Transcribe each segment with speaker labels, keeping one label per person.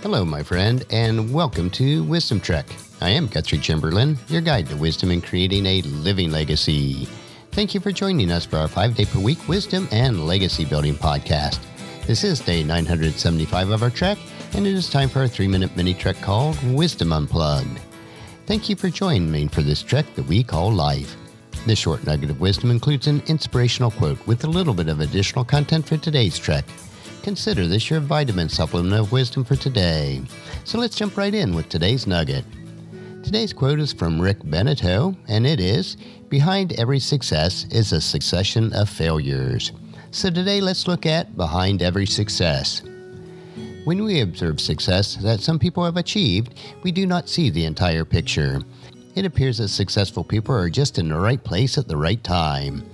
Speaker 1: Hello, my friend, and welcome to Wisdom Trek. I am Guthrie Chamberlain, your guide to wisdom in creating a living legacy. Thank you for joining us for our five day per week wisdom and legacy building podcast. This is day 975 of our trek, and it is time for our three minute mini trek called Wisdom Unplugged. Thank you for joining me for this trek that we call life. This short nugget of wisdom includes an inspirational quote with a little bit of additional content for today's trek. Consider this your vitamin supplement of wisdom for today. So let's jump right in with today's nugget. Today's quote is from Rick Beneteau, and it is Behind every success is a succession of failures. So today let's look at Behind every success. When we observe success that some people have achieved, we do not see the entire picture. It appears that successful people are just in the right place at the right time.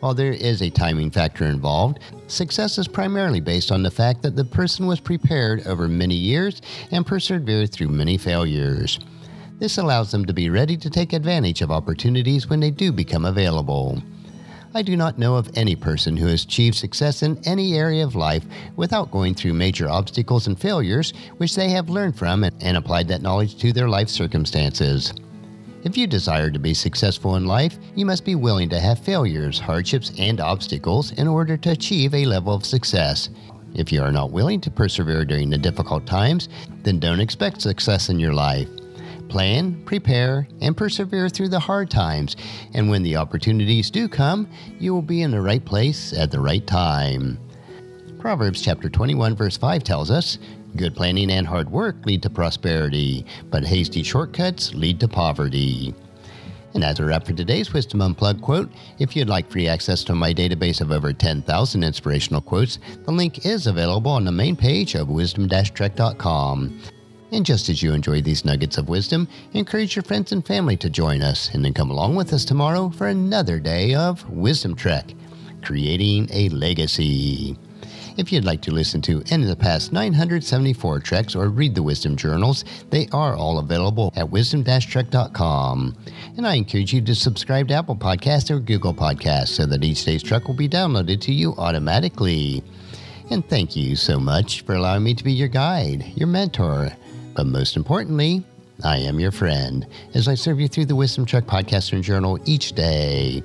Speaker 1: While there is a timing factor involved, success is primarily based on the fact that the person was prepared over many years and persevered through many failures. This allows them to be ready to take advantage of opportunities when they do become available. I do not know of any person who has achieved success in any area of life without going through major obstacles and failures, which they have learned from and applied that knowledge to their life circumstances. If you desire to be successful in life, you must be willing to have failures, hardships, and obstacles in order to achieve a level of success. If you are not willing to persevere during the difficult times, then don't expect success in your life. Plan, prepare, and persevere through the hard times, and when the opportunities do come, you will be in the right place at the right time. Proverbs chapter 21 verse 5 tells us, Good planning and hard work lead to prosperity, but hasty shortcuts lead to poverty. And as a wrap for today's Wisdom Unplugged quote, if you'd like free access to my database of over 10,000 inspirational quotes, the link is available on the main page of wisdom-trek.com. And just as you enjoy these nuggets of wisdom, encourage your friends and family to join us and then come along with us tomorrow for another day of Wisdom Trek, creating a legacy. If you'd like to listen to any of the past 974 treks or read the Wisdom Journals, they are all available at wisdom-trek.com. And I encourage you to subscribe to Apple Podcasts or Google Podcasts so that each day's trek will be downloaded to you automatically. And thank you so much for allowing me to be your guide, your mentor, but most importantly, I am your friend as I serve you through the Wisdom Trek Podcast and Journal each day.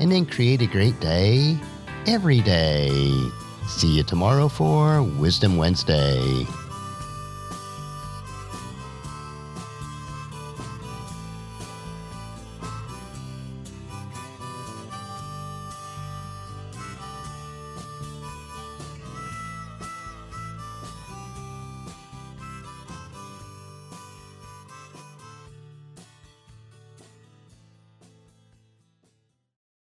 Speaker 1: and then create a great day every day. See you tomorrow for Wisdom Wednesday.